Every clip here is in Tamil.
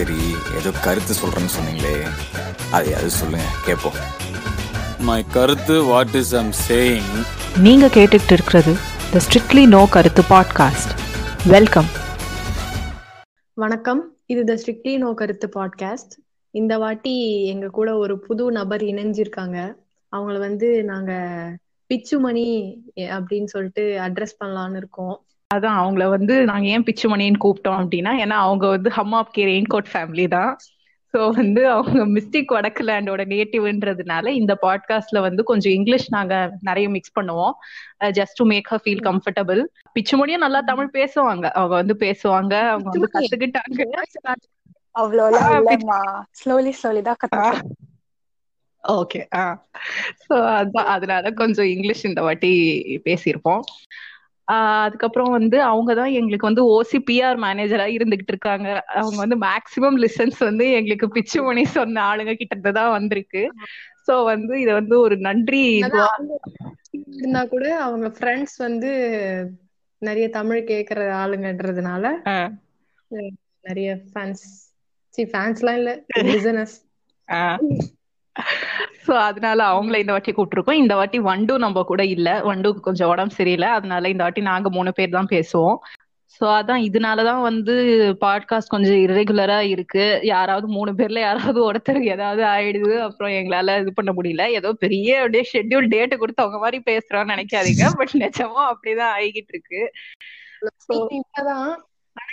சரி ஏதோ கருத்து சொல்றேன்னு சொன்னீங்களே. அது அது சொல்லுங்க கேட்போம் மை கருத்து வாட் இஸ் ஐம் சேயிங் நீங்க கேட்டுட்டு இருக்கிறது த ஸ்ட்ரிக்ட்லி நோ கருத்து பாட்காஸ்ட் வெல்கம் வணக்கம். இது த ஸ்ட்ரிக்ட்லி நோ கருத்து பாட்காஸ்ட் இந்த வாட்டி எங்க கூட ஒரு புது நபர் இணைஞ்சிருக்காங்க. அவங்கள வந்து நாங்க பிச்சுமணி அப்படின்னு சொல்லிட்டு அட்ரஸ் பண்ணலாம்னு இருக்கோம். அதான் அவங்கள வந்து நாங்க ஏன் பிச்சுமணின்னு கூப்பிட்டோம் அப்படின்னா ஏன்னா அவங்க வந்து ஹம் ஆப் கே ரெயின்கோட் ஃபேமிலி தான். ஸோ வந்து அவங்க மிஸ்டிக் வடக்கு லேண்டோட நேட்டிவ்ன்றதுனால இந்த பாட்காஸ்ட்ல வந்து கொஞ்சம் இங்கிலீஷ் நாங்க நிறைய மிக்ஸ் பண்ணுவோம். Just to make her feel comfortable பிச்சுமணியும் நல்லா தமிழ் பேசுவாங்க. அவங்க வந்து பேசுவாங்க அவங்க வந்து கத்துக்கிட்டாங்க. அவ்வளோலாம் ஓகே ஆ ஸோ அதான் அதனால கொஞ்சம் இங்கிலீஷ் இந்த வாட்டி பேசியிருப்போம். அதுக்கப்புறம் வந்து அவங்க தான் எங்களுக்கு வந்து ஓசி பிஆர் மேனேஜரா இருந்துகிட்டு இருக்காங்க. அவங்க வந்து மேக்சிமம் லிசன்ஸ் வந்து எங்களுக்கு பிச்சு மணி சொன்ன ஆளுங்க கிட்ட தான் வந்திருக்கு. சோ வந்து இத வந்து ஒரு நன்றி இருந்தா கூட அவங்க ஃப்ரெண்ட்ஸ் வந்து நிறைய தமிழ் கேக்குற ஆளுங்கன்றதுனால நிறைய ஃபேன்ஸ் சி ஃபேன்ஸ்லாம் இல்ல பிசினஸ் சோ அதனால அவங்கள இந்த வாட்டி கூப்பிட்டுருக்கோம். இந்த வாட்டி வண்டு நம்ம கூட இல்ல. வண்டுக்கு கொஞ்சம் உடம்பு சரியில்லை. அதனால இந்த வாட்டி நாங்க மூணு பேர் தான் பேசுவோம். சோ அதான் இதனாலதான் வந்து பாட்காஸ்ட் கொஞ்சம் இரெகுலரா இருக்கு. யாராவது மூணு பேர்ல யாராவது ஒருத்தர் ஏதாவது ஆயிடுது. அப்புறம் எங்களால இது பண்ண முடியல. ஏதோ பெரிய அப்படியே ஷெட்யூல் டேட் கொடுத்து அவங்க மாதிரி பேசுறோம்னு நினைக்காதீங்க. பட் நிஜமா அப்படிதான் ஆகிட்டு இருக்கு.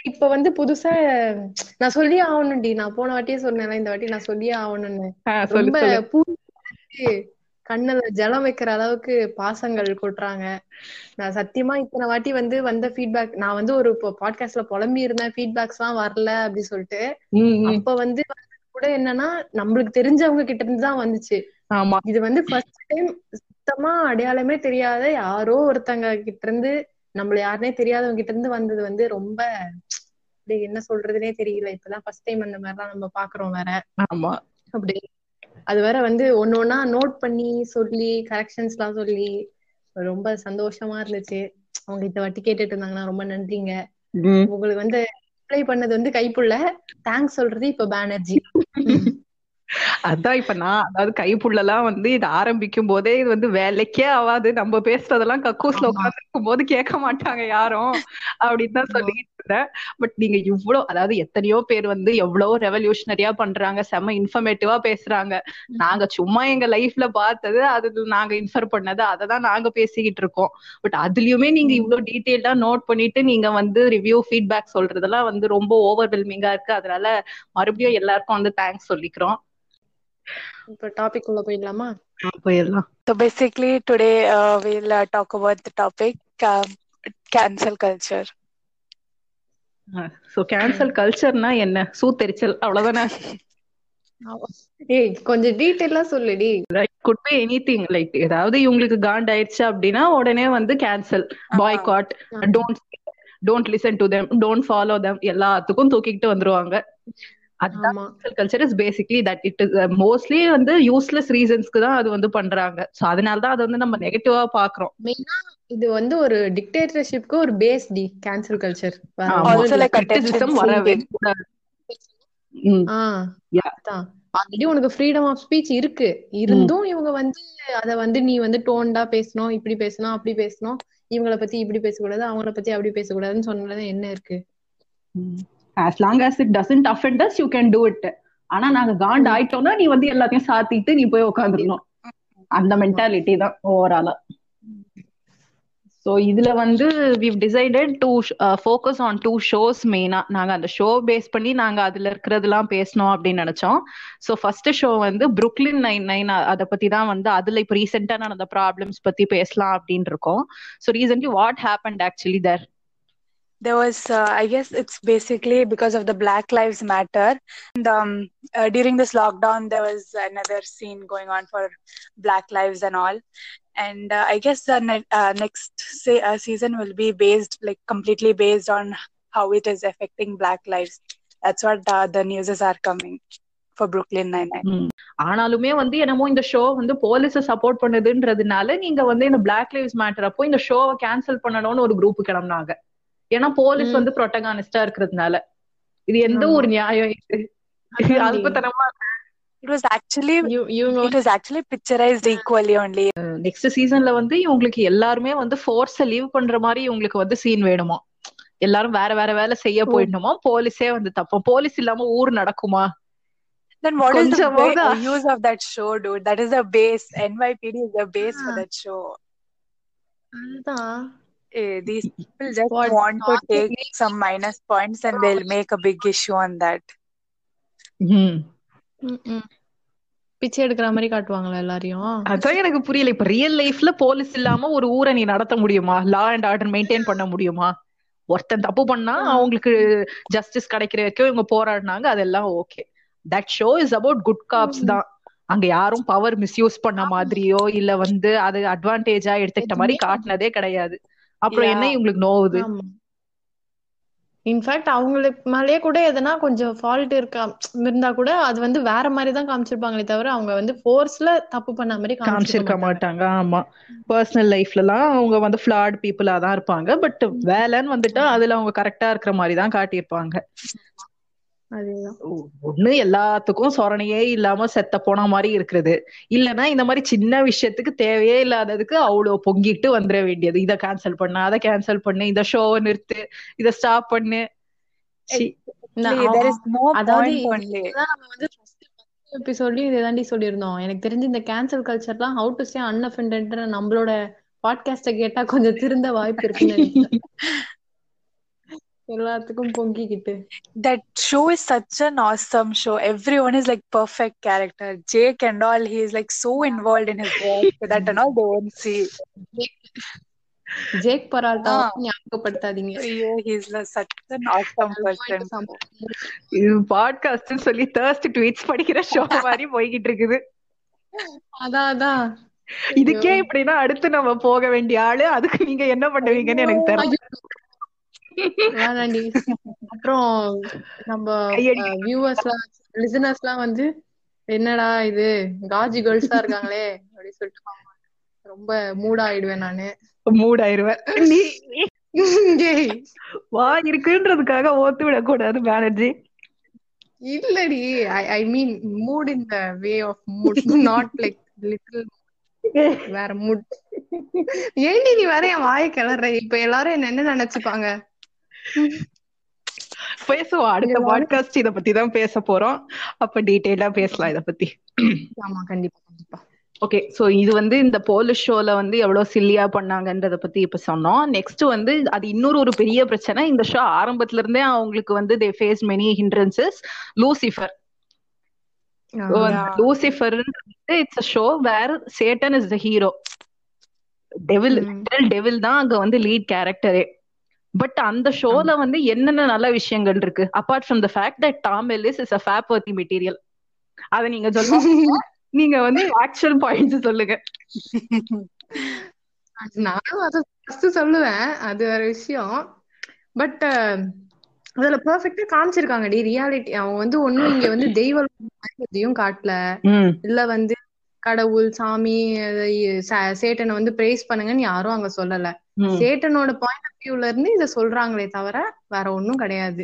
இப்ப வந்து புதுசா நான் சொல்லியே ஆகணும்டி. நான் போன வாட்டியே சொன்னேன் இந்த வாட்டி நான் சொல்லியே ஆகணும்னு. சொல்லு ரொம்ப சொல்லு. கண்ணுல ஜலம் வைக்கிற அளவுக்கு பாசங்கள் கொட்டுறாங்க. நான் சத்தியமா இத்தனை வாட்டி வந்து வந்த ஃபீட்பேக் நான் வந்து ஒரு பாட்காஸ்ட்ல புலம்பி இருந்தேன் ஃபீட்பேக்ஸ் எல்லாம் வரல அப்படி சொல்லிட்டு. அப்ப வந்து கூட என்னன்னா நம்மளுக்கு தெரிஞ்சவங்க கிட்ட இருந்து தான் வந்துச்சு. ஆமா. இது வந்து ஃபர்ஸ்ட் டைம் சுத்தமா அடையாளமே தெரியாத யாரோ ஒருத்தங்க கிட்ட இருந்து நம்மள யாருனே தெரியாதவங்க கிட்ட இருந்து வந்தது வந்து ரொம்ப அப்படியே என்ன சொல்றதுனே தெரியல. இப்பதான் ஃபர்ஸ்ட் டைம் அந்த மாதிரிலாம் நம்ம பாக்குறோம் வேற. ஆமா. அப்படி. அது வேற வந்து ஒண்ணா நோட் பண்ணி சொல்லி கரெக்ஷன்ஸ் எல்லாம் சொல்லி ரொம்ப சந்தோஷமா இருந்துச்சு. அவங்க இந்த வாட்டி கேட்டுட்டு இருந்தாங்கன்னா ரொம்ப நன்றிங்க. உங்களுக்கு வந்து ரிப்ளை பண்ணது வந்து கைப்புள்ள தேங்க்ஸ் சொல்றது இப்ப பேனர்ஜி அதான் இப்ப நான் அதாவது கைப்புள்ளலாம் வந்து இது ஆரம்பிக்கும் போதே இது வந்து வேலைக்கே ஆகாது நம்ம பேசுறதெல்லாம் கக்கூஸ்ல உட்கார்ந்து இருக்கும் போது கேட்க மாட்டாங்க யாரும் அப்படின்னு தான் சொல்லிட்டு இருந்தேன். பட் நீங்க இவ்வளவு அதாவது எத்தனையோ பேர் வந்து எவ்வளவு ரெவல்யூஷனரியா பண்றாங்க செம்ம இன்ஃபர்மேட்டிவா பேசுறாங்க. நாங்க சும்மா எங்க லைஃப்ல பார்த்தது அது நாங்க இன்ஃபர் பண்ணது அதை தான் நாங்க பேசிக்கிட்டு இருக்கோம். பட் அதுலயுமே நீங்க இவ்வளவு டீட்டெயிலா நோட் பண்ணிட்டு நீங்க வந்து ரிவ்யூ ஃபீட்பேக் சொல்றதெல்லாம் வந்து ரொம்ப ஓவர்வெல்மிங்கா இருக்கு. அதனால மறுபடியும் எல்லாருக்கும் வந்து தேங்க்ஸ் சொல்லிக்கிறோம். இப்ப டாபிக் உள்ள போயிடலாமா? போயிடலாம். So basically today uh, we'll uh, talk about the topic um, cancel culture. So cancel கல்ச்சர்னா என்ன? சூத்தெரிச்சல் அவ்வளவுதானே? ஏய் கொஞ்சம் டீட்டெயிலா சொல்லுடி. Could be anything like ஏதாவது இவங்களுக்கு காண்ட் ஆயிடுச்சு அப்படின்னா உடனே வந்து cancel boycott don't don't listen to them don't follow them எல்லாத்துக்கும் தூக்கிக்கிட்டு வந்துருவாங்க. அதுதான் culture is basically that it is mostly வந்து யூஸ்லெஸ் ரீசன்ஸ்க்கு தான் அது வந்து பண்றாங்க. சோ அதனால தான் அது வந்து நம்ம நெகட்டிவா பாக்குறோம் மெயினா இது வந்து ஒரு டிக்டேட்டர்ஷிப்க்கு ஒரு பேஸ் டி கேன்சல் கல்ச்சர் வரவே. கூடாது. அதான். ஆல்ரெடி உனக்கு ஃப்ரீடம் ஆஃப் ஸ்பீச் இருக்கு. இருந்தும் இவங்க வந்து அத வந்து நீ வந்து டோன்டா பேசணும் இப்படி பேசணும் அப்படி பேசணும். இவங்கள பத்தி இப்படி பேசக்கூடாது அவங்கள பத்தி அப்படி பேசக்கூடாதுன்னு சொன்னது என்ன இருக்கு? As long as it it doesn't offend you can can it ஆனா நாங்க காண்ட் ஆயிட்டோம்னா நீ வந்து எல்லாத்தையும் சாத்திட்டு நீ போய் உட்காந்துடணும் அந்த மென்டாலிட்டி தான் ஓவராலா சோ இதுல வந்து we've decided to focus on two shows மெயினா நாங்க அந்த ஷோ பேஸ் பண்ணி நாங்க அதுல இருக்கிறதெல்லாம் பேசணும் அப்படின்னு நினைச்சோம். ஸோ ஃபர்ஸ்ட் ஷோ வந்து புருக்லின் நைன் நைன் அதை பத்தி தான் வந்து அதுல இப்போ ரீசெண்டா நடந்த ப்ராப்ளம்ஸ் பத்தி பேசலாம் அப்படின்னு இருக்கோம். So recently what happened actually there There was, uh, I guess it's basically because of the Black Lives Matter. And um, uh, during this lockdown, there was another scene going on for Black Lives and all. And uh, I guess the ne- uh, next se- uh, season will be based, like completely based on how it is affecting Black lives. That's what uh, the newses are coming for Brooklyn Nine-Nine. ம். ஆனாலுமே வந்து என்னமோ இந்த ஷோ வந்து போலீஸ சப்போர்ட் பண்ணுதுன்றதுனால நீங்க வந்து இந்த பிளாக் லைவ்ஸ் மேட்டர் அப்போ இந்த ஷோவை கேன்சல் பண்ணணும்னு ஒரு குரூப் கிளம்புனாங்க ஏன்னா போலீஸ். வந்து ப்ரொட்டகானிஸ்டா இருக்கிறதுனால இது எந்த. ஒரு நியாயம் இது. அல்பத்தனமா It was actually இவ- இவங்க it was actually picturized equally only. Next சீசன்ல வந்து இவங்களுக்கு எல்லாருமே வந்து ஃபோர்ஸ லீவ் பண்ற மாதிரி இவங்களுக்கு வந்து சீன் வேணுமா எல்லாரும் வேற வேற வேலை செய்ய போயிடணுமா போலீஸே வந்து தப்போம் போலீஸ் இல்லாம ஊர் நடக்குமா Then what is the கொஞ்சமாவது ba- use of that show, dude? That is the base. NYPD is the base for that show. அதுதான் Eh, these people just What want to take possibly- some minus points and they'll make a big issue on that. ம்ம். பிச்சை எடுக்கிற மாதிரி காட்டுவாங்களா எல்லாரையும்? அதான் எனக்கு புரியல. இப்ப ரியல் லைஃப்ல போலீஸ் இல்லாம ஒரு ஊரை நீ நடத்த முடியுமா? லா அண்ட் ஆர்டர் மெயின்டைன் பண்ண முடியுமா? ஒருத்தன் தப்பு பண்ணா அவங்களுக்கு ஜஸ்டிஸ் கிடைக்கிற வரைக்கும் இவங்க போராடினாங்க அதெல்லாம் okay that show is about good cops தான். அங்க யாரும் பவர் மிஸ்யூஸ் பண்ண மாதிரியோ இல்ல வந்து அது அட்வான்டேஜா எடுத்துக்கிட்ட மாதிரி காட்டினதே கிடையாது. அப்புறம் என்ன. இவங்களுக்கு நோவுது? இன்ஃபேக்ட் அவங்களுக்கு மேலயே கூட எதனா கொஞ்சம் ஃபால்ட் இருக்கா இருந்தா கூட அது வந்து வேற மாதிரி தான் காமிச்சிருப்பாங்களே தவிர அவங்க வந்து ஃபோர்ஸ்ல தப்பு பண்ண மாதிரி காமிச்சிருக்க மாட்டாங்க. ஆமா. பர்சனல் லைஃப்ல எல்லாம் அவங்க வந்து ஃபிளாட் பீப்புளா தான் இருப்பாங்க. பட் வேலைன்னு வந்துட்டா அதுல அவங்க கரெக்டா இருக்கிற மாதிரி தான் காட்டியிருப்பாங்க. ஒண்ணு எல்லாத்துக்கும் சொரணையே இல்லாம செத்த போன மாதிரி இருக்கிறது. இல்லனா இந்த மாதிரி சின்ன விஷயத்துக்கு தேவையே இல்லாததுக்கு அவ்வளவு பொங்கிட்டு வந்துட வேண்டியது. இத கேன்சல் பண்ணு அதை கேன்சல் பண்ணு இந்த ஷோவை நிறுத்து இத ஸ்டாப் பண்ணு. அதாவது எபிசோட்லயும் இதை தாண்டி சொல்லியிருந்தோம். எனக்கு தெரிஞ்சு இந்த கேன்சல் கல்ச்சர்லாம் ஹவு டு ஸ்டே அன்அஃபெண்டட் நம்மளோட பாட்காஸ்ட கேட்டா கொஞ்சம் திருந்த வாய்ப்பு இருக்குன்னு நினைக்கிறேன். எல்லாத்துக்கும் பொங்கிக்கிட்டு That show is such an awesome show. Everyone is like perfect character. Jake and all, he is like so involved in his work that and all they won't see. Jake Peralta. ஞாபகப்படுத்தாதீங்க Yeah, he's like such an awesome person. இது பாட்காஸ்ட் சொல்லி தேர்ஸ்ட் ட்வீட்ஸ் படிக்கிற ஷோ மாதிரி போய்கிட்டு இருக்குது அதான் அதான் இதுக்கே இப்படின்னா அடுத்து நம்ம போக வேண்டிய ஆளு அதுக்கு நீங்க என்ன பண்ணுவீங்கன்னு எனக்கு தெரியல வேணாண்டி. அப்புறம் நம்ம. வியூவர்ஸ்லாம் லிசனர்ஸ்லாம் வந்து என்னடா இது? காஜி கேர்ள்ஸா இருக்காங்களே அப்படின்னு சொல்லிட்டு. ரொம்ப மூட் ஆயிடுவேன் நானு. மூட் ஆயிருவேன் நீ வா இருக்குன்றதுக்காக ஓத்து விடக்கூடாது பானர்ஜி இல்லடி. I I mean mood in the way of mood not like little வேற மூட் ஏண்டி நீ வேற என் வாயை கிளற இப்ப எல்லாரும் என்ன என்ன நினைச்சுப்பாங்க? பேசுவோம் அடுத்த பாட்காஸ்ட் இத பத்தி தான் பேச போறோம். அப்ப டீடைலா பேசலாம் இத பத்தி. ஆமா கண்டிப்பா கண்டிப்பா. ஓகே சோ இது வந்து இந்த போலிஷ் ஷோல வந்து எவ்வளவு சில்லியா பண்ணாங்கன்றத பத்தி இப்ப சொன்னோம். நெக்ஸ்ட் வந்து அது இன்னொரு ஒரு பெரிய பிரச்சனை. இந்த ஷோ ஆரம்பத்துல இருந்தே அவங்களுக்கு வந்து they face many hindrances Lucifer Lucifer it's a show where Satan is the hero devil devil தான் அங்க வந்து லீட் கேரக்டரே பட் அந்த ஷோல வந்து என்னென்ன நல்ல விஷயங்கள் இருக்கு? Apart from the fact that Tom Ellis is a fapworthy material அத நீங்க சொல்லுங்க. நீங்க வந்து ஆக்சுவல் பாயிண்ட்ஸ் சொல்லுங்க. நானும் அதை ஃபர்ஸ்ட் சொல்லுவேன். அது வேற விஷயம். பட் அதுல பெர்ஃபெக்ட்டா காமிச்சிருக்காங்கடி ரியாலிட்டி அவன் வந்து ஒண்ணும் இங்க வந்து தெய்வ எதையும் காட்டல. இல்ல வந்து கடவுள் சாமி சேட்டனை வந்து பிரேஸ் பண்ணுங்கன்னு யாரும் அங்க சொல்லல. சேட்டனோட பாயிண்ட் ஆஃப் வியூல இருந்து இத சொல்றாங்களே தவிர வேற ஒண்ணும் கிடையாது.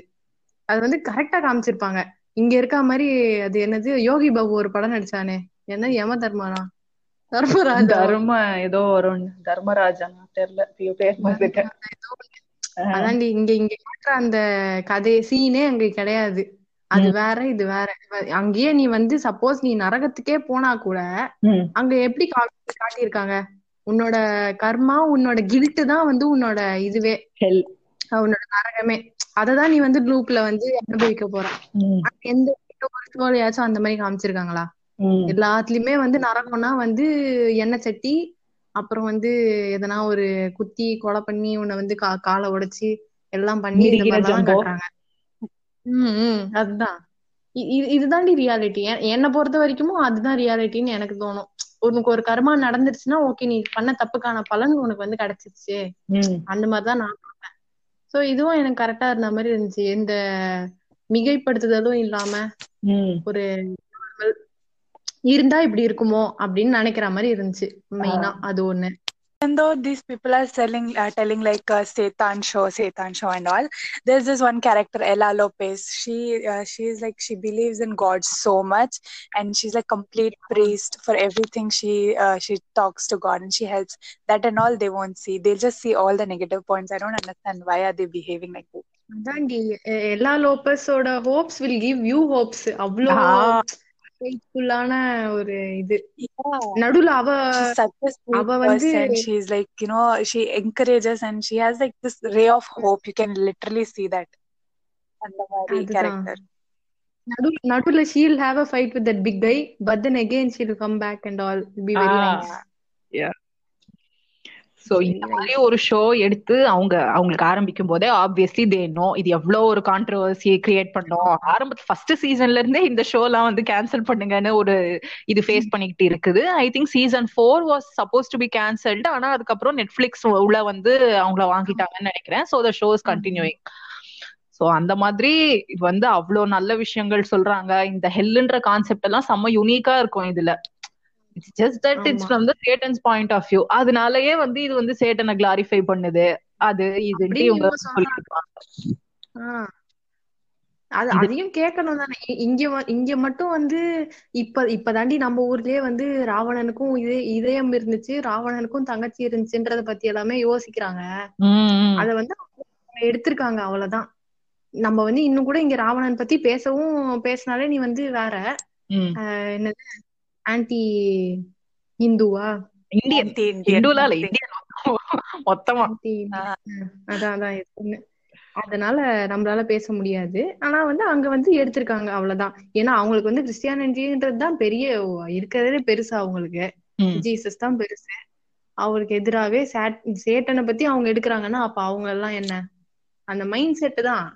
அது வந்து கரெக்டா காமிச்சிருப்பாங்க. இங்க இருக்க மாதிரி அது என்னது யோகி பாபு ஒரு படம் நடிச்சானே. என்ன யம தர்மரா? தர்மராஜா? தர்ம ஏதோ வரும் தர்மராஜன் தெரியல பேர் மறந்துட்டேன். அதான்டி இங்க இங்க அந்த கதை சீனே அங்க கிடையாது. அது வேற இது வேற. அங்கேயே நீ வந்து சப்போஸ் நீ நரகத்துக்கே போனா கூட. அங்க எப்படி காட்டியிருக்காங்க? உன்னோட கர்மா உன்னோட கில்ட்டு தான் வந்து உன்னோட இதுவே. உன்னோட நரகமே. அததான் நீ வந்து லூப்ல வந்து அனுபவிக்க போற. எந்த ஸ்டோரியாச்சும் அந்த மாதிரி காமிச்சிருக்காங்களா. எல்லாத்துலயுமே வந்து நரகம்னா வந்து எண்ணெய் சட்டி அப்புறம் வந்து எதனா ஒரு குத்தி கொலை பண்ணி உன்னை வந்து கா காலை உடைச்சு எல்லாம் பண்ணி இந்த மாதிரிலாம். காட்டுறாங்க. உம் உம் அதுதான். இ- இது இதுதாண்டி ரியாலிட்டி என்னை பொறுத்த வரைக்கும் அதுதான் ரியாலிட்டின்னு எனக்கு தோணும். உனக்கு ஒரு கர்மா நடந்துருச்சுன்னா ஓகே நீ பண்ண தப்புக்கான பலன் உனக்கு வந்து கிடைச்சிருச்சு. ம். அந்த மாதிரிதான் நான் பார்ப்பேன். சோ இதுவும் எனக்கு கரெக்டா இருந்த மாதிரி இருந்துச்சு. எந்த மிகைப்படுத்துதலும் இல்லாம ம். ஒரு இருந்தா இப்படி இருக்குமோ அப்படின்னு நினைக்கிற மாதிரி இருந்துச்சு. மெயினா அது ஒண்ணு. even though these people are selling uh, telling like uh, Satan show, Satan show and all, there's this one character, Ella Lopez. She uh, she's like she believes in God so much, and she's like complete priest for everything. She uh, she talks to God and she helps. That and all they won't see. They'll just see all the negative points. I don't understand why are they behaving like this. அதான்டி எ- எல்லா லோபஸோட hopes will give you hopes அவ்வளோ ஃபெய்த்ஃபுல்லான ஒரு இது Yeah. நடுவுல அவ she's such a sweet அவ வந்து person. She's like, you know, she encourages and she has like this ray of hope. You can literally see that. And the Mary அதுதான் character. நடு நடுவுல she'll have a fight with that big guy but then again she'll come back and all be very nice Ah, So இந்த மாதிரி ஒரு ஷோ எடுத்து அவங்க அவங்களுக்கு ஆரம்பிக்கும் போதே ஆப்வியஸ்லி தே நோ இது எவ்வளவு ஒரு கான்ட்ரவர்சியை கிரியேட் பண்ணோம். ஆரம்பத்து ஃபர்ஸ்ட் சீசன்ல இருந்தே இந்த ஷோ எல்லாம் வந்து கேன்சல் பண்ணுங்கன்னு ஒரு இது ஃபேஸ் பண்ணிக்கிட்டு இருக்குது. I think season four was suppose to be cancelled ஆனா அதுக்கப்புறம் நெட்ஃபிளிக்ஸ் உள்ள வந்து அவங்கள வாங்கிட்டாங்கன்னு நினைக்கிறேன். So the show is continuing so அந்த மாதிரி இது வந்து அவ்வளவு நல்ல விஷயங்கள் சொல்றாங்க. இந்த ஹெல்லுன்ற கான்செப்ட் எல்லாம் செம்ம யூனிக்கா இருக்கும் இதுல. It's just that it's from the Satan's point of view அதனாலயே வந்து இது வந்து சேட்டனை கிளாரிஃபை பண்ணுது. அது ஆ. அது இது அதையும் கேட்கணும் தானே. இங்க இங்க மட்டும் வந்து இப்ப இப்பதாண்டி நம்ம ஊர்லயே வந்து ராவணனுக்கும் இதே இதயம் இருந்துச்சு ராவணனுக்கும் தங்கச்சி இருந்துச்சுன்றத பத்தி எல்லாமே யோசிக்கிறாங்க. அத வந்து எடுத்திருக்காங்க அவ்வளவுதான். நம்ம வந்து இன்னும் கூட இங்க ராவணன் பத்தி பேசவும் பேசினாலே நீ வந்து வேற. என்னது? ஆன்டி இந்துவா இந்தியன் இந்துலாம். இந்தியன் மொத்தமா அதான் அதான். அதனால நம்மளால பேச முடியாது. ஆனா வந்து அங்க வந்து எடுத்திருக்காங்க அவ்வளவுதான். ஏன்னா அவங்களுக்கு வந்து கிறிஸ்டியானிட்டின்றது தான் பெரிய இருக்கிறதே பெருசு அவங்களுக்கு. ஜீசஸ் தான் பெருசு. அவருக்கு எதிராகவே சேட் சேட்டனை பத்தி அவங்க எடுக்கிறாங்கன்னா அப்ப அவங்க எல்லாம் என்ன? அந்த மைண்ட் செட் தான்.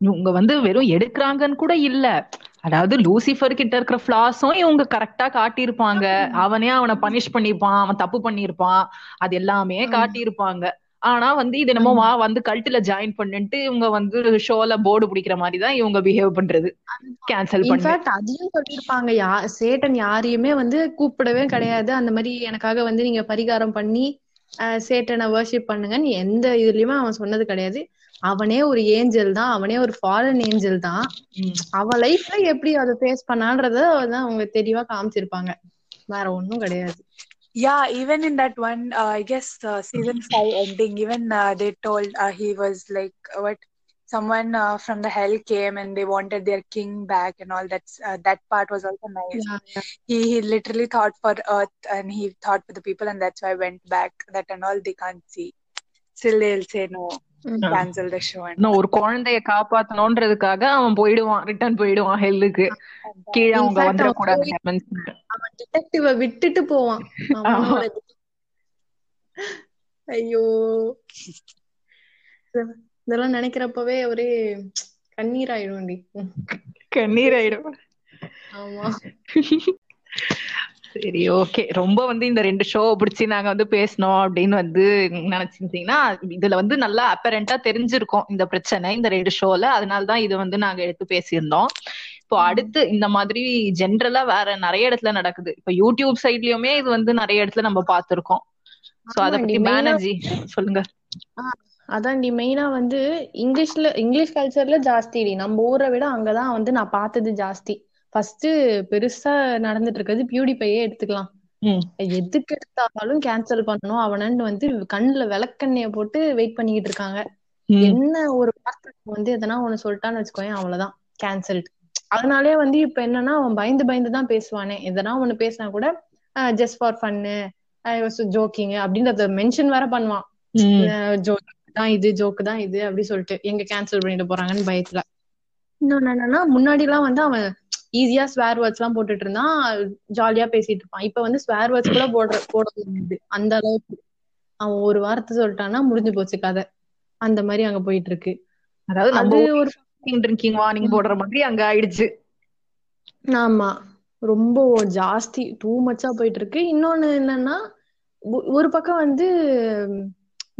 இவங்க வந்து வெறும் எடுக்கிறாங்கன்னு கூட இல்ல. அதாவது லூசிஃபர் கிட்ட இருக்கிற ஃபிளாஸும் இவங்க கரெக்டா காட்டியிருப்பாங்க. அவனே அவனை பனிஷ் பண்ணிருப்பான் அவன் தப்பு பண்ணிருப்பான் அது எல்லாமே. காட்டியிருப்பாங்க. ஆனா வந்து இது என்னமோ வா வந்து கல்ட்டுல ஜாயின் பண்ணிட்டு இவங்க வந்து ஷோல போர்டு பிடிக்கிற மாதிரி தான் இவங்க பிஹேவ் பண்றது. கேன்சல் பண்ணு. இன்ஃபேக்ட் அதையும் சொல்லியிருப்பாங்க. யா சேட்டன் யாரையுமே வந்து கூப்பிடவே கிடையாது. அந்த மாதிரி எனக்காக வந்து நீங்க பரிகாரம் பண்ணி சேட்டனை வர்ஷிப் பண்ணுங்கன்னு எந்த இதுலயுமே அவன் சொன்னது கிடையாது. அவனே ஒரு ஏஞ்சல் தான். அவனே ஒரு ஃபாரின் ஏஞ்சல் தான். அவ அவன் லைஃப்ல எப்படி அதை ஃபேஸ் பண்ணான்றத தான் அவங்க தெளிவா காமிச்சிருப்பாங்க. வேற ஒண்ணும் கிடையாது. Yeah even in that one I guess season five ending even they told he was like uh, uh, someone uh, from the hell came and they wanted their king back and all that. Uh, that part was also nice. He he literally thought for Earth and he thought for the people, and that's why I went back. That and all they can't see. Still, they'll say no, the show and இன்னும் ஒரு குழந்தைய காப்பாத்தணும்ன்றதுக்காக அவன் போயிடுவான் ரிட்டர்ன் போயிடுவான் ஹெல்லுக்கு கீழே அவங்க Infact, வந்துடக்கூடாது அவன் டிடெக்டிவ விட்டுட்டு போவான் ஐயோ இதெல்லாம் நினைக்கிறப்பவே ஒரே கண்ணீர் ஆயிடும்டி கண்ணீர் ஆயிடும் ஆமா. சரி ஓகே. ரொம்ப வந்து இந்த ரெண்டு ஷோ பிடிச்சி நாங்க வந்து பேசணும் அப்படின்னு வந்து நினைச்சிருந்தீங்கன்னா இதுல வந்து நல்லா அப்பரண்டா தெரிஞ்சிருக்கும் இந்த பிரச்சனை இந்த ரெண்டு ஷோல அதனாலதான் இது வந்து நாங்க எடுத்து பேசியிருந்தோம். இப்போ அடுத்து இந்த மாதிரி ஜென்ரலா வேற நிறைய இடத்துல நடக்குது. இப்ப யூடியூப் சைட்லயுமே இது வந்து நிறைய இடத்துல நம்ம பார்த்திருக்கோம். சோ அத பத்தி பானர்ஜி சொல்லுங்க. அதான்டி மெயினா வந்து இங்கிலீஷ்ல இங்கிலீஷ் கல்ச்சர்ல ஜாஸ்திடி. நம்ம ஊரை விட அங்கதான் வந்து நான் பார்த்தது ஜாஸ்தி. ஃபர்ஸ்ட் பெருசா நடந்துட்டு இருக்கிறது பியூடிஃபையே எடுத்துக்கலாம். எதுக்கு எடுத்தாலும் கேன்சல் பண்ணணும். அவனன்னு வந்து கண்ணுல விளக்கெண்ணெய போட்டு வெயிட் பண்ணிக்கிட்டு இருக்காங்க. என்ன ஒரு வார்த்தை வந்து எதனா ஒண்ணு சொல்லிட்டான்னு வச்சுக்கோயேன் அவ்வளவுதான். கேன்சல்ட் அதனாலே வந்து இப்ப என்னன்னா அவன் பயந்து பயந்து தான் பேசுவானே. எதனா ஒண்ணு பேசினா கூட ஜஸ்ட் ஃபார் ஃபன்னு ஜோக்கிங் அப்படின்றத மென்ஷன் வேற பண்ணுவான். ம். தான் இது ஜோக்கு தான் இது அப்படி சொல்லிட்டு எங்க கேன்சல் பண்ணிட்டு போறாங்கன்னு பயத்துல. இன்னொன்னு என்னன்னா முன்னாடி எல்லாம் வந்து அவன் ஈஸியா ஸ்வேர் வேர்ட்ஸ் எல்லாம் போட்டுட்டு இருந்தான் ஜாலியா பேசிட்டு இருப்பான். இப்ப வந்து ஸ்வேர் வேர்ட்ஸ் கூட போடுற போட முடியாது. அந்த அளவுக்கு அவன் ஒரு வார்த்தை சொல்லிட்டான்னா முடிஞ்சு போச்சு கதை. அந்த மாதிரி அங்க போயிட்டு இருக்கு. அதாவது அது ஒரு ட்ரிங்கிங் வார்னிங் போடுற மாதிரி அங்க ஆயிடுச்சு. ஆமா. ரொம்ப ஜாஸ்தி டூ மச்சா போயிட்டு இருக்கு. இன்னொன்னு என்னன்னா ஒரு பக்கம் வந்து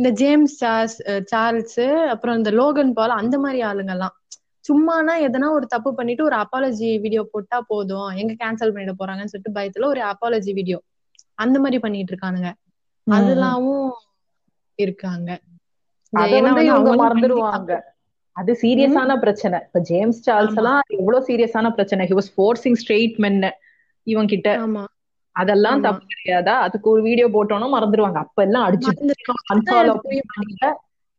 இந்த ஜேம்ஸ் சார்ஸ் சார்ல்ஸ் அப்புறம் இந்த லோகன் பால் அந்த மாதிரி ஆளுங்கெல்லாம். சும்மானா எதனா ஒரு தப்பு பண்ணிட்டு ஒரு அப்பாலஜி வீடியோ போட்டா போதும். எங்க கேன்சல் பண்ணிட போறாங்கன்னு சொல்லிட்டு பயத்துல ஒரு அப்பாலஜி வீடியோ அந்த மாதிரி பண்ணிட்டு இருக்கானுங்க. அதெல்லாமும் இருக்காங்க. இவங்க மறந்துடுவாங்க. அது சீரியஸான பிரச்சனை. இப்ப ஜேம்ஸ் சார்ல்ஸ். எல்லாம் எவ்வளவு சீரியஸான பிரச்சனை. He was forcing straight men இவன் கிட்ட ஆமா. அதெல்லாம். தப்பு கிடையாதா? அதுக்கு ஒரு வீடியோ போட்டோம்னா மறந்துடுவாங்க அப்ப எல்லாம் அடிச்சு அன்ஃபாலோ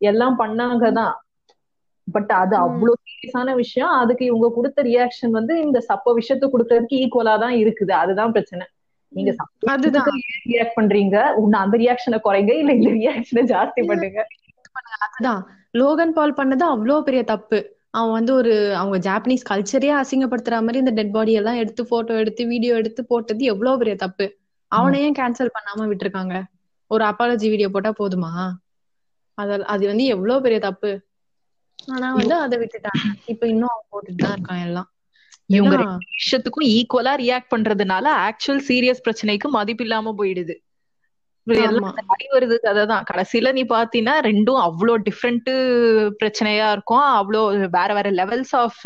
எல்லாம் பண்ணாங்கதான். பட் அது. அவ்வளவு சீரியஸான விஷயம். அதுக்கு இவங்க கொடுத்த ரியாக்ஷன் வந்து இந்த சப்ப விஷயத்த கொடுக்கறதுக்கு ஈக்குவலா தான் இருக்குது. அதுதான் பிரச்சனை. நீங்க அதுதான். ரியாக்ட் பண்றீங்க? உன்ன அந்த ரியாக்ஷனை குறைங்க. இல்ல இந்த ரியாக்ஷனை ஜாஸ்தி பண்ணுங்க. அதுதான். லோகன் பால் பண்ணது அவ்வளோ பெரிய தப்பு. அவன் வந்து ஒரு அவங்க ஜாப்பனீஸ் கல்ச்சரே அசிங்கப்படுத்துற மாதிரி இந்த டெட் பாடி எல்லாம் எடுத்து போட்டோ எடுத்து வீடியோ எடுத்து போட்டது எவ்வளவு பெரிய தப்பு? அவனை ஏன் கேன்சல் பண்ணாம விட்டுருக்காங்க? ஒரு அப்பாலஜி வீடியோ போட்டா போதுமா? அத அது வந்து எவ்வளவு பெரிய தப்பு? ஆனா வந்து அதை விட்டுட்டாங்க. இப்ப இன்னும் அவன் போட்டுட்டு தான் இருக்கான் எல்லாம். இவங்க விஷயத்துக்கும் ஈக்குவலா ரியாக்ட் பண்றதுனால ஆக்சுவல் சீரியஸ் பிரச்சனைக்கு மதிப்பு இல்லாம போயிடுது. வருது. கதைதான் கடைசியில நீ பாத்தீங்கன்னா ரெண்டும் அவ்வளோ டிஃப்ரெண்ட் பிரச்சனையா இருக்கும். அவ்வளோ வேற வேற லெவல்ஸ் ஆஃப்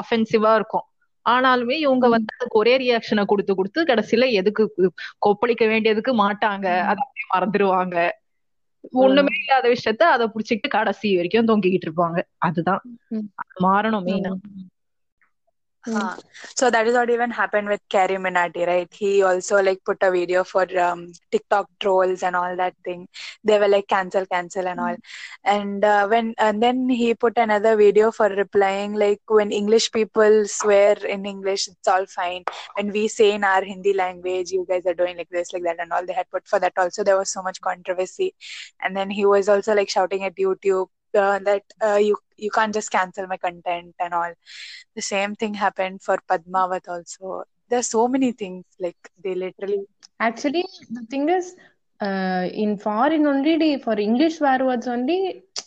அஃபென்சிவா இருக்கும். ஆனாலுமே இவங்க வந்து அதுக்கு ஒரே ரியாக்ஷனை கொடுத்து கொடுத்து கடைசியில எதுக்கு கொப்பளிக்க வேண்டியதுக்கு மாட்டாங்க. அதை மறந்துடுவாங்க ஒண்ணுமே இல்லாத விஷயத்த அதை புடிச்சிட்டு கடைசி வரைக்கும் தொங்கிக்கிட்டு இருப்பாங்க. அதுதான். மாறணும் மெயினா Huh. So that is what even happened with Carrie Minati, right? He also like put a video for um, TikTok trolls and all that thing. They were like cancel, cancel and all. And uh, when and then he put another video for replying like when English people swear in English, it's all fine. When we say in our Hindi language, you guys are doing like this, like that, and all. They had put for that also. There was so much controversy. And then he was also like shouting at YouTube uh, that uh, you you can't just cancel my content and all the same thing happened for Padmavat also. There's so many things like they literally Actually, the thing is, uh, in foreign only, the- for English swear words only,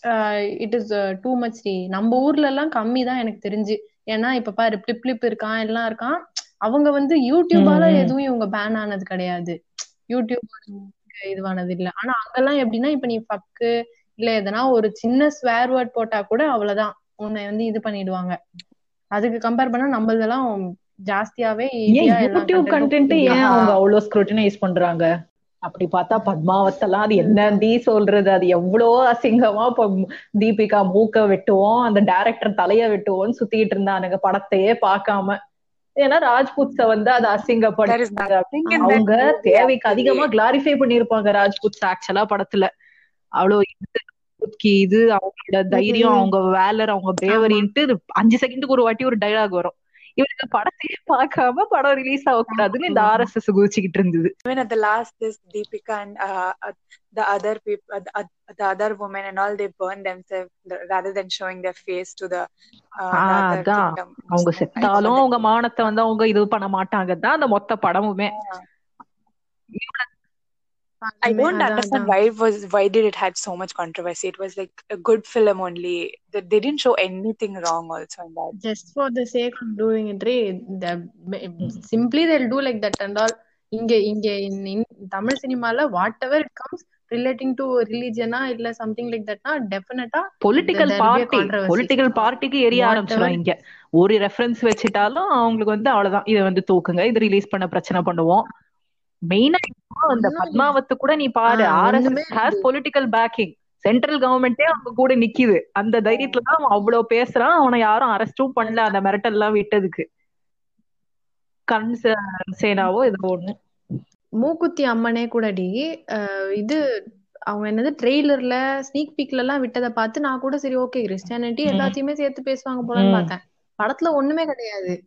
uh, it is uh, too much. டி. நம்ம ஊர்ல எல்லாம் கம்மி தான் எனக்கு தெரிஞ்சு ஏன்னா இப்ப பாரு பிளிப் பிளிப் இருக்கான் எல்லாம் இருக்கான் அவங்க வந்து யூடியூபால. எதுவும் இவங்க பேன் ஆனது கிடையாது யூடியூப் இதுவானது இல்ல ஆனா அங்கெல்லாம் எப்படின்னா இப்ப நீ ஃபக்கு இல்ல எதனா ஒரு சின்ன ஸ்வேர் வேர்ட் போட்டா கூட அவ்வளவுதான். உன்னை வந்து இது பண்ணிடுவாங்க. அதுக்கு கம்பேர் பண்ணா நம்மளதெல்லாம் ஜாஸ்தியாவே யூடியூப் கண்டென்ட் ஏன் அவங்க அவ்வளவு ஸ்க்ரூட்டனைஸ் பண்றாங்க? அப்படி பார்த்தா பத்மாவத்தெல்லாம் அது என்னடி சொல்றது? அது எவ்வளோ அசிங்கமா இப்ப தீபிகா மூக்க வெட்டுவோம் அந்த டைரக்டர் தலைய வெட்டுவோம்னு சுத்திட்டு இருந்தானுங்க படத்தையே பார்க்காம. ஏன்னா ராஜ்புட்ஸ வந்து அதை that அவங்க தேவைக்கு. அதிகமா கிளாரிஃபை பண்ணிருப்பாங்க ராஜ்புட்ஸ் ஆக்சுவலா படத்துல. அவ்வளோ இது அவங்களோட தைரியம் அவங்க வேலர் அவங்க பிரேவரின்ட்டு அஞ்சு செகண்டுக்கு ஒரு வாட்டி ஒரு டயலாக் வரும். இவருக்கு படத்தையே பார்க்காம படம் ரிலீஸ் ஆகக்கூடாதுன்னு இந்த ஆர்எஸ்எஸ் குதிச்சுக்கிட்டு இருந்தது. People, uh, the, uh, the other women and all, they burned themselves rather than showing their face to the, uh, the ah other அதான். kingdom. அவங்க செத்தாலும் அவங்க. மானத்தை வந்து அவங்க இது பண்ண மாட்டாங்க. தான் அந்த மொத்த படமுமே. I don't understand why it was why did it had so much controversy. It was like a good film only. They, they didn't show anything wrong also in that. just for the sake of doing it the simply they'll do like that and all இங்க இங்க in, in தமிழ் சினிமால whatever it comes relating to ரிலீஜனா இல்ல சம்திங் லைக் தட்னா டெஃபினட்டா பொலிட்டிக்கல் பார்ட்டி. பொலிட்டிக்கல் பார்ட்டிக்கு எரிய ஆரம்பிச்சிடும் இங்க ஒரு ரெஃபரன்ஸ் வச்சுட்டாலும் அவங்களுக்கு வந்து அவ்வளவுதான் இதை வந்து தூக்குங்க இது ரிலீஸ் பண்ண பிரச்சனை பண்ணுவோம் மெயினா அந்த பத்மாவத்து கூட நீ பாரு. RSS has political backing central கவர்மெண்டே அவங்க கூட நிக்குது. அந்த தைரியத்துல தான் அவன் அவ்வளவு பேசுறான். அவனை யாரும் அரெஸ்டும் பண்ணல. அந்த மிரட்டல் எல்லாம் விட்டதுக்கு. கரண் சே- சேனாவோ ஏதோ ஒண்ணு. மூக்குத்தி அம்மனே கூடடி இது அவங்க என்னது ட்ரெய்லர்ல ஸ்னீக் பீக்ல எல்லாம் விட்டதை பார்த்து நான் கூட சரி ஓகே கிறிஸ்டியானிட்டி எல்லாத்தையுமே சேர்த்து பேசுவாங்க போலன்னு. பார்த்தேன். படத்துல ஒண்ணுமே கிடையாது.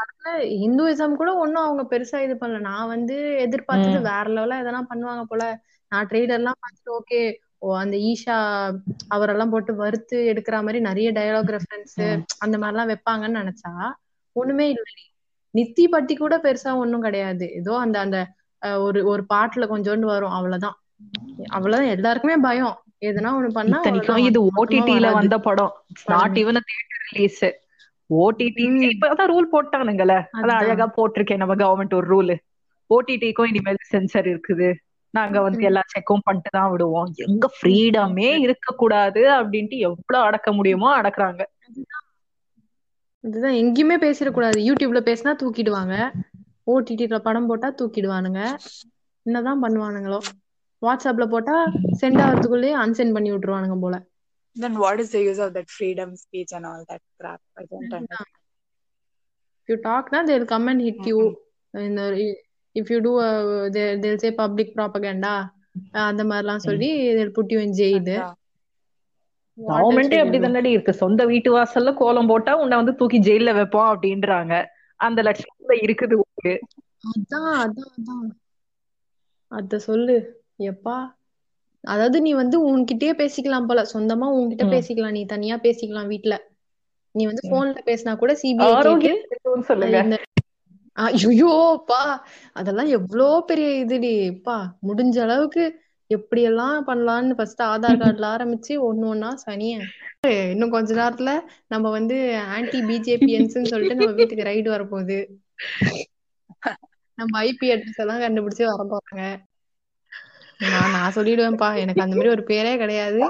படத்துல ஹிந்துயிசம் கூட ஒண்ணும் அவங்க பெருசா இது பண்ணல. நான் வந்து எதிர்பார்த்தது. வேற லெவலா எதனா பண்ணுவாங்க போல. நான் ட்ரெய்லர் எல்லாம் பார்த்துட்டு ஓகே ஓ அந்த ஈஷா அவரெல்லாம் போட்டு வறுத்து எடுக்கிற மாதிரி நிறைய டயலாக் ரெஃபரன்ஸ். அந்த மாதிரிலாம் வைப்பாங்கன்னு நினைச்சா ஒண்ணுமே இல்லடி நித்தி பட்டி கூட பெருசா ஒண்ணும் கிடையாது. ஏதோ அந்த அந்த ஒரு ஒரு பாட்டுல கொஞ்சோண்டு வரும். அவ்வளவுதான். அவ்வளவுதான். எல்லாருக்குமே பயம். எதுனா ஒண்ணு பண்ணா இது ஓடிடில வந்த படம். Not even theatre release OTT இப்பதான் ரூல் போட்டானுங்கல்ல. அது அதுதான். அழகா போட்டிருக்கேன் நம்ம கவர்மெண்ட் ஒரு ரூல் ஓடிடிக்கும் இனிமேல் சென்சர் இருக்குது. நாங்க வந்து. எல்லா செக்கும் பண்ணிட்டு தான் விடுவோம். எங்க ஃப்ரீடமே இருக்க கூடாது அப்படின்ட்டு எவ்வளவு அடக்க முடியுமோ அடக்குறாங்க. இதுதான் எங்கேயுமே பேசிடக்கூடாது. யூடியூப்ல பேசினா தூக்கிடுவாங்க. ஓடிடில படம் போட்டா தூக்கிடுவானுங்க. என்னதான் பண்ணுவானுங்களோ. வாட்ஸ்அப்ல போட்டா சென்ட் ஆகிறதுக்குள்ளேயே அன்சென்ட் பண்ணி விட்டுருவானுங்க போல. Then what is the use of that freedom speech and all that crap? I don't understand. You டாக்னா they'll come and hit you இந்த if you do they'll say public propaganda அந்த மாதிரிலாம் சொல்லி புட் யூ இன் ஜெயில். கவர்மெண்டே அப்படி இருக்கு. சொந்த வீட்டு வாசல்ல கோலம் போட்டா உன்னை வந்து தூக்கி ஜெயில்ல வைப்போம் அப்படின்றாங்க. அந்த லட்சத்துல இருக்குது உங்களுக்கு அதான் அதான் அதான். அத சொல்லு. எப்பா? அதாவது நீ வந்து உன்கிட்டயே பேசிக்கலாம் போல. சொந்தமா உன்கிட்ட. பேசிக்கலாம். நீ தனியா பேசிக்கலாம் வீட்ல. நீ வந்து போன்ல பேசினா கூட சிபிஐ ஐயோப்பா அதெல்லாம் எவ்வளோ பெரிய இதுடி பா முடிஞ்ச அளவுக்கு எப்படி எல்லாம் பண்ணலாம்னு ஃபர்ஸ்ட் ஆதார் கார்டுல ஆரம்பிச்சு ஒண்ணு ஒண்ணா சனிய இன்னும் கொஞ்ச நேரத்துல நம்ம வந்து ஆன்டி பிஜேபியன்ஸ்னு சொல்லிட்டு நம்ம வீட்டுக்கு ரைடு வரப்போகுது. நம்ம ஐபி அட்ரஸ் எல்லாம் கண்டுபிடிச்சு வர போறாங்க நான் நான் சொல்லிடுவேன்ப்பா. எனக்கு அந்த மாதிரி ஒரு பேரே கிடையாது.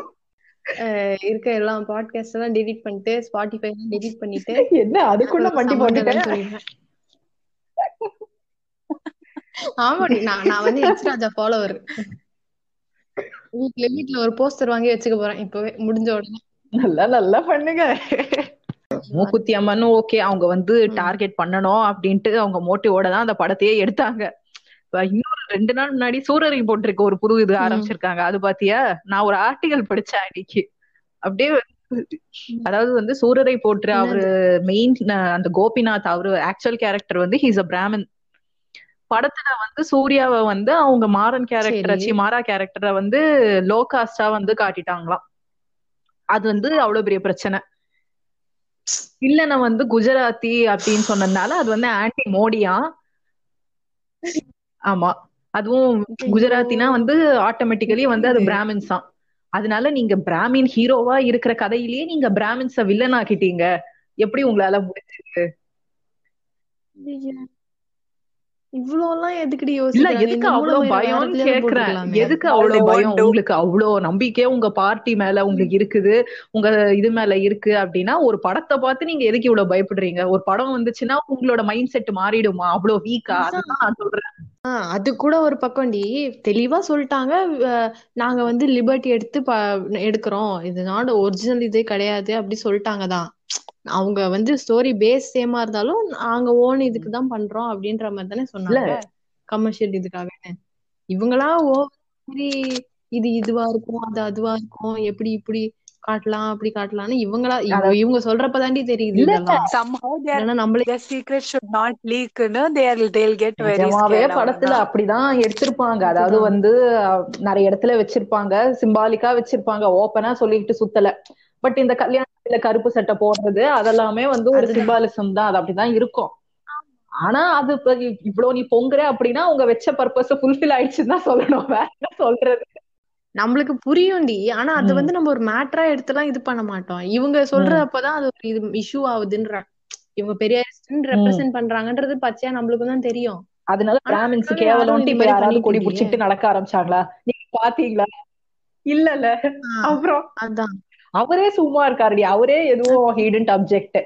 இருக்க எல்லா பாட்காஸ்ட் எல்லாம் டெலீட் பண்ணிட்டு ஸ்பாட்டிஃபை எல்லாம் டெலீட் பண்ணிட்டு என்ன அதுக்குள்ள மண்டி இல்லைன்னு போட்டுட்டேன் ஆமாடி நான் நான் வந்து எச் ராஜா ஃபாலோவர் வீட்ல வீட்ல ஒரு போஸ்டர் வாங்கி வச்சுக்க போறேன். இப்பவே முடிஞ்ச உடனே. நல்லா நல்லா பண்ணுங்க. மூக்குத்தி அம்மன் ஓகே அவங்க வந்து டார்கெட் பண்ணணும் அப்படின்ட்டு அவங்க மோட்டிவோட தான் அந்த படத்தையே எடுத்தாங்க. இன்னொரு ரெண்டு நாள் முன்னாடி சூரரை போட்டிருக்க ஒரு புது இது ஆரம்பிச்சிருக்காங்க. அது பாத்தியா? நான் ஒரு ஆர்டிகல் படிச்சேன் அன்னைக்கு. அப்படியே அதாவது வந்து சூரரை போற்று அவரு மெயின் அந்த கோபிநாத் அவரு ஆக்சுவல் கேரக்டர் வந்து ஹீஸ் அ பிராமன் படத்துல வந்து சூர்யாவை வந்து அவங்க மாறன் கேரக்டர் சரி. சி மாறா கேரக்டரை வந்து லோ காஸ்டா வந்து காட்டிட்டாங்களாம். அது வந்து அவ்வளவு பெரிய பிரச்சனை. வில்லனை வந்து குஜராத்தி அப்படின்னு சொன்னதுனால அது வந்து ஆன்டி மோடியா? ஆமா. அதுவும் குஜராத்தினா வந்து ஆட்டோமேட்டிக்கலி வந்து அது பிராமின்ஸ் தான். அதனால நீங்க பிராமின் ஹீரோவா இருக்கிற கதையிலேயே நீங்க பிராமின்ஸ வில்லன் ஆக்கிட்டீங்க. எப்படி உங்களால முடிஞ்சது? எல்லாம் எதுக்குடி இல்ல எதுக்கு அவ்வளவு எதுலயாவது கேக்குறேன். எதுக்கு அவ்வளவு பயம். உங்களுக்கு அவ்வளவு நம்பிக்கை உங்க பார்ட்டி மேல உங்களுக்கு இருக்குது. உங்க இது மேல இருக்கு அப்படின்னா ஒரு படத்தை பார்த்து நீங்க எதுக்கு இவ்வளவு பயப்படுறீங்க? ஒரு படம் வந்துச்சுன்னா உங்களோட மைண்ட் செட் மாறிடுமா அவ்வளவு வீக்கா நான் சொல்றேன். ஆஹ் அது கூட ஒரு பக்கம்டி தெளிவா சொல்லிட்டாங்க. அஹ் நாங்க வந்து லிபர்ட்டி எடுத்து ப எடுக்கிறோம். இது நாடு ஒரிஜினல் இதே கிடையாது அப்படி சொல்லிட்டாங்க தான். அவங்க வந்து ஸ்டோரி பேஸ் சேமா இருந்தாலும் நாங்க ஓன் இதுக்கு தான் பண்றோம் அப்படின்ற மாதிரி தானே சொன்னாங்க. கமர்ஷியல் இதுக்காக இவங்களா ஓ மாதிரி இது இதுவா இருக்கும் அது அதுவா இருக்கும் எப்படி இப்படி காட்டலாம் அப்படி காட்டலாம்னு இவங்களா இவ- இவங்க சொல்றப்பதாண்டி தெரியுது. படத்துல. அப்படிதான் எடுத்திருப்பாங்க. அதாவது. வந்து நிறைய இடத்துல வச்சிருப்பாங்க. சிம்பாலிக்கா வச்சிருப்பாங்க. ஓப்பனா சொல்லிட்டு சுத்தல. பட் இந்த கல்யாணத்துல கருப்பு சட்டை போடுறது அதெல்லாமே வந்து ஒரு. சிம்பாலிசம் தான். அது அப்படிதான் இருக்கும். ஆனா அது இப்ப இவ்வளவு நீ பொங்குற அப்படின்னா உங்க வச்ச பர்பஸ் ஃபுல்ஃபில் ஆயிடுச்சுன்னு தான் சொல்லணும். வேற சொல்றது? நம்மளுக்கு புரியும்டி. ஆனா அது. வந்து நம்ம ஒரு மேட்டரா எடுத்துலாம் இது பண்ண மாட்டோம். இவங்க சொல்றப்பதான் அது ஒரு இது இஷ்யூ ஆகுதுன்ற இவங்க பெரிய ரெப்ரசென்ட் பண்றாங்கன்றது பச்சையா நம்மளுக்கு தான் தெரியும். அதனால பிராமின்ஸ் கேவலம்ட்டு இப்ப யாராவது கொடி. புடிச்சிட்டு நடக்க ஆரம்பிச்சாங்களா? நீங்க பாத்தீங்களா? இல்லல்ல. ஆஹ் அப்புறம் அதான். அவரே சும்மா இருக்காருடி. அவரே எதுவும் ஹிடன்ட் அப்ஜெக்ட்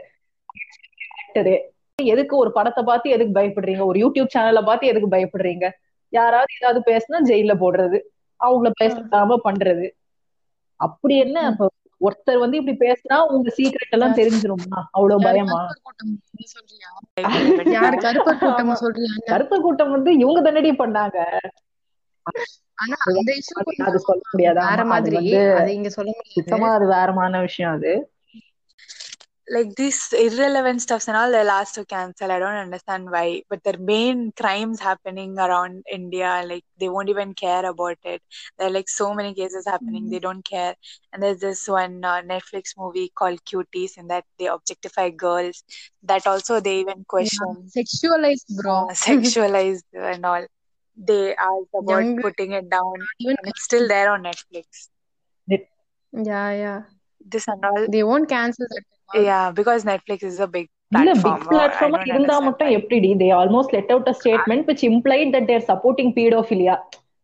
எதுக்கு ஒரு படத்தை பார்த்து எதுக்கு பயப்படுறீங்க? ஒரு யூடியூப் சேனலை பார்த்து எதுக்கு பயப்படுறீங்க? யாராவது ஏதாவது பேசினா ஜெயில போடுறது. அவங்கள பேசாம பண்றது. அப்படி என்ன? ஒருத்தர் வந்து இப்படி பேசினா உங்க சீக்ரெட் எல்லாம் தெரிஞ்சிருமா? அவ்வளவு பயமா? யாரு கருப்பர் கூட்டம் சொல்றியா கருப்பர் கூட்டம் வந்து இவங்க தானடி பண்ணாங்க. அது சொல்ல முடியாது. வேற ஆமா, அது மாதிரி. வந்து அதை இங்க சொல்ல முடியாது. சுத்தமா அது வேறமான விஷயம் அது. like these irrelevant stuffs and all they'll ask to cancel. I don't understand why but their main crimes happening around india like they won't even care about it. There are like so many cases happening mm-hmm. they don't care. And there's this one uh, netflix movie called cuties in that they objectify girls. That also they even question. Yeah, sexualized bro. Sexualized and all. They ask about Young, putting it down even it's still there on netflix. Yeah yeah. This and all. They won't cancel that yeah because netflix is a big இல்ல platform big or I பிளாட்ஃபார்மா don't இருந்தா understand மட்டும் why. எப்படி they almost let out a statement which implied that they're supporting pedophilia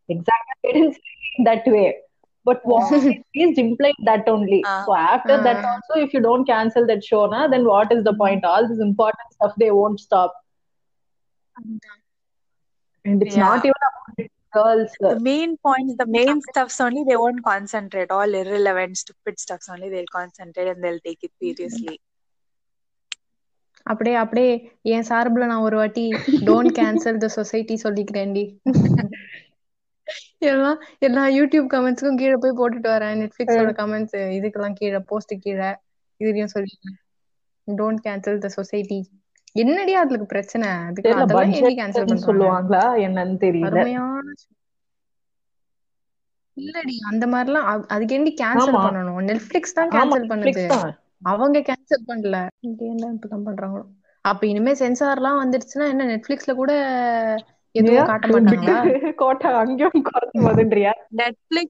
exactly they didn't say it in that way but what is implied that only Ah. so after that Ah. also if you don't cancel that show na then what is the point all this important stuff they won't stop and it's Yeah. not even about girls The main points, the main stuffs only, they won't concentrate. All irrelevant, stupid stuffs only, they'll concentrate and they'll take it seriously. அப்படியே அப்படியே என் சார்புல நான் ஒரு வாட்டி டோன்ட் கேன்சல் த சொசைட்டி சொல்லிக்கிறேன்டி. எல்லாம் எல்லா யூடியூப் கமெண்ட்ஸ்க்கும் கீழே போய் போட்டுட்டு வரேன். நெட்ஃபிளிக்ஸோட கமெண்ட்ஸ் இதுக்கெல்லாம் கீழே போஸ்ட் கீழே இதுலயும் சொல்லிக்கிறேன் டோன்ட் கேன்சல் த சொசைட்டி என்னடி அதுக்கு பிரச்சனை? அதுக்கு அதெல்லாம் எப்படி கேன்சல் பண்றாங்க? சொல்லுவாங்களா என்னன்னு தெரியல. இல்லடி அந்த மாதிரிலாம் அதுக்கு ஏன்டி கேன்சல் ஆமா. பண்ணணும்? நெட்ஃபிளிக்ஸ் தான் கேன்சல் பண்ணுது. நெட்ஃபிளிக்ஸ் அவங்க கேன்சல் பண்ணல. என்ன இப்படிதான் பண்றாங்களோ? அப்ப இனிமே சென்சார்லாம் வந்துருச்சுன்னா என்ன நெட்ஃபிளிக்ஸ்ல கூட எதுவும் காட்ட மாட்டாங்களா? கோட்டை அங்கேயும் குறைச்சு போதுன்றியா Netflix,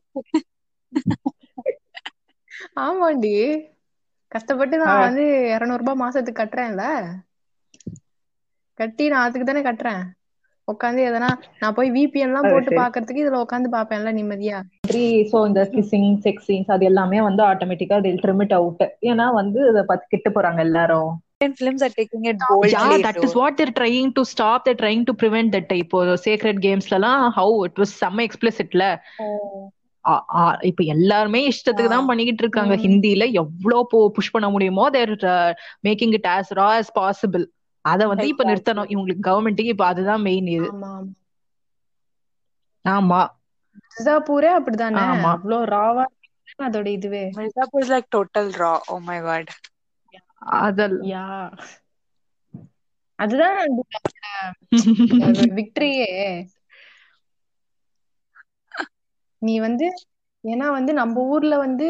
ஆமாண்டி. கஷ்டப்பட்டு நான். வந்து இருநூறு ரூபாய் மாசத்துக்கு கட்டுறேன்ல. கட்டி நான் அதுக்கு தானே கட்டுறேன் உட்காந்து எதனா நான் போய் விபிஎன் எல்லாம் அது போட்டு. பாக்குறதுக்கு இதுல உட்காந்து பாப்பேன்ல நிம்மதியா சோ இந்த கிசிங் செக்ஸ் சீன்ஸ் அது எல்லாமே வந்து ஆட்டோமேட்டிக்கா தில் ட்ரிமிட் அவுட் ஏன்னா வந்து இத பத்தி கிட்ட போறாங்க எல்லாரும் films are taking it boldly. Yeah, too. that is what they're trying to stop. They're trying to prevent that இப்போ sacred gamesலலாம் how it was செம்ம explicitல ஆ- ஆ- இப்ப எல்லாருமே இஷ்டத்துக்கு தான் பண்ணிக்கிட்டு இருக்காங்க. ஹிந்தில எவ்வளவு புஷ் பண்ண முடியுமோ they're making it as raw as possible அத வந்து இப்ப. நிறுத்தணும் இவங்களுக்கு கவர்மெண்ட்டுக்கு இப்ப அதுதான் மெயின் இது ஆமா மிர்சாப்பூரே அப்படிதானே ஆமா. அவ்வளவு ராவா அதோட இதுவே is like total raw. Oh my god. Atal yeah அதுதான் விக்டரியே நீ வந்து ஏன்னா வந்து நம்ம ஊர்ல வந்து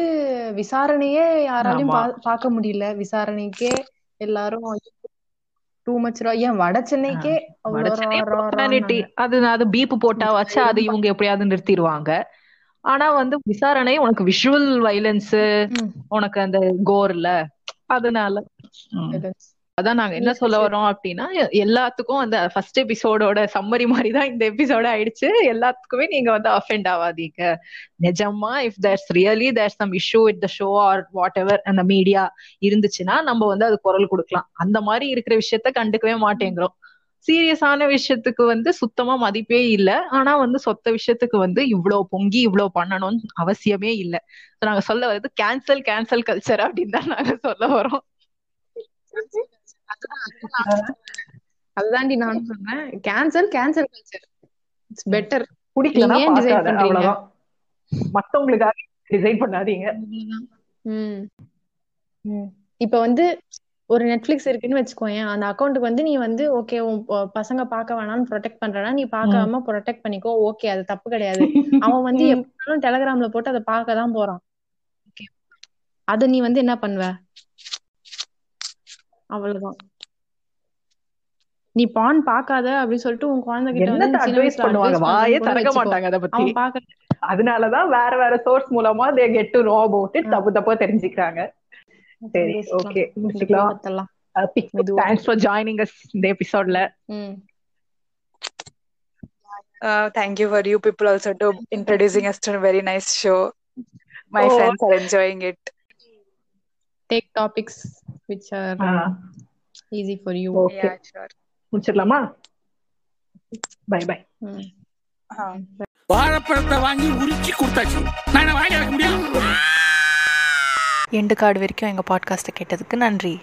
விசாரணையே யாராலையும் ஆமா. பா- பார்க்க முடியல விசாரணைக்கே எல்லாரும் டூ மச் ஏன் வட சென்னைக்கே ரா- ரா-. அது அது பீப் போட்டா வச்சு அது இவங்க எப்படியாவது நிறுத்திடுவாங்க ஆனா வந்து விசாரணை உனக்கு விஷுவல் வைலன்ஸ். உனக்கு அந்த கோர்ல அதனால ம். அதான் நாங்க என்ன சொல்ல வரோம் அப்படின்னா எல்லாத்துக்கும் அந்த ஃபர்ஸ்ட் எபிசோடோட சம்மரி மாதிரி தான் இந்த எபிசோட ஆயிடுச்சு. எல்லாத்துக்குமே நீங்க வந்து அஃபெண்ட் ஆகாதீங்க நிஜமா if there's really there's some issue with the show or whatever அந்த மீடியா இருந்துச்சுன்னா நம்ம வந்து அது குரல் கொடுக்கலாம். அந்த மாதிரி இருக்கிற விஷயத்த கண்டுக்கவே மாட்டேங்கிறோம். சீரியஸான விஷயத்துக்கு வந்து சுத்தமா மதிப்பே இல்ல. ஆனா வந்து சொத்த விஷயத்துக்கு வந்து இவ்வளவு பொங்கி இவ்வளவு பண்ணணும்னு அவசியமே இல்ல. நாங்க சொல்ல வர்றது கேன்சல் கேன்சல் கல்ச்சர் அப்படின்னு தான் நாங்க சொல்ல வரோம் அதுதான்டி நானும் சொல்றேன் cancel cancel culture it's better decide பார்க்காத, பண்றீங்க? மத்தவங்களுக்காக டிசைட் பண்ணாதீங்க. இப்ப வந்து ஒரு நெட்ஃபிளிக்ஸ் இருக்குன்னு வச்சுக்கோயேன். அந்த அக்கௌண்ட்டுக்கு வந்து நீ வந்து ஓகே பசங்க பார்க்க வேணாம்னு ப்ரொடெக்ட் பண்றனா நீ பார்க்காம ப்ரொடெக்ட் பண்ணிக்கோ. ஓகே அது தப்பு கிடையாது. அவன் வந்து எப்படினாலும் டெலகிராம்ல போட்டு அதை பார்க்க தான் போறான். ஓகே அத நீ வந்து என்ன பண்ணுவ? அவ்வளவுதான். நீ பான் பார்க்காத அப்படின்னு சொல்லிட்டு உன் குழந்தை கிட்ட வந்து அட்வைஸ் பண்ணுவாங்க? வாயே திறக்க. மாட்டாங்க அத பத்தி. அதனாலதான் வேற வேற சோர்ஸ் மூலமா they get to know about it தப்பு தப்பா தெரிஞ்சுக்கிறாங்க. சரி ஓகே முடிச்சுக்கலாம். தேங்க்ஸ் ஃபார் ஜாயினிங் அஸ் இந்த எபிசோட்ல ம். Uh, thank you for you people also to introducing us to a very nice show. My Oh. friends are enjoying it. take topics which are easy for you. Okay Yeah, sure. முடிச்சிடலாமா? பை பை வாழைப்பழத்தை வாங்கி உரிச்சு கொடுத்தாச்சு. நான் வாங்கி வைக்க முடியும்? எண்டு கார்டு வரைக்கும் எங்கள் பாட்காஸ்ட்டை கேட்டதுக்கு நன்றி.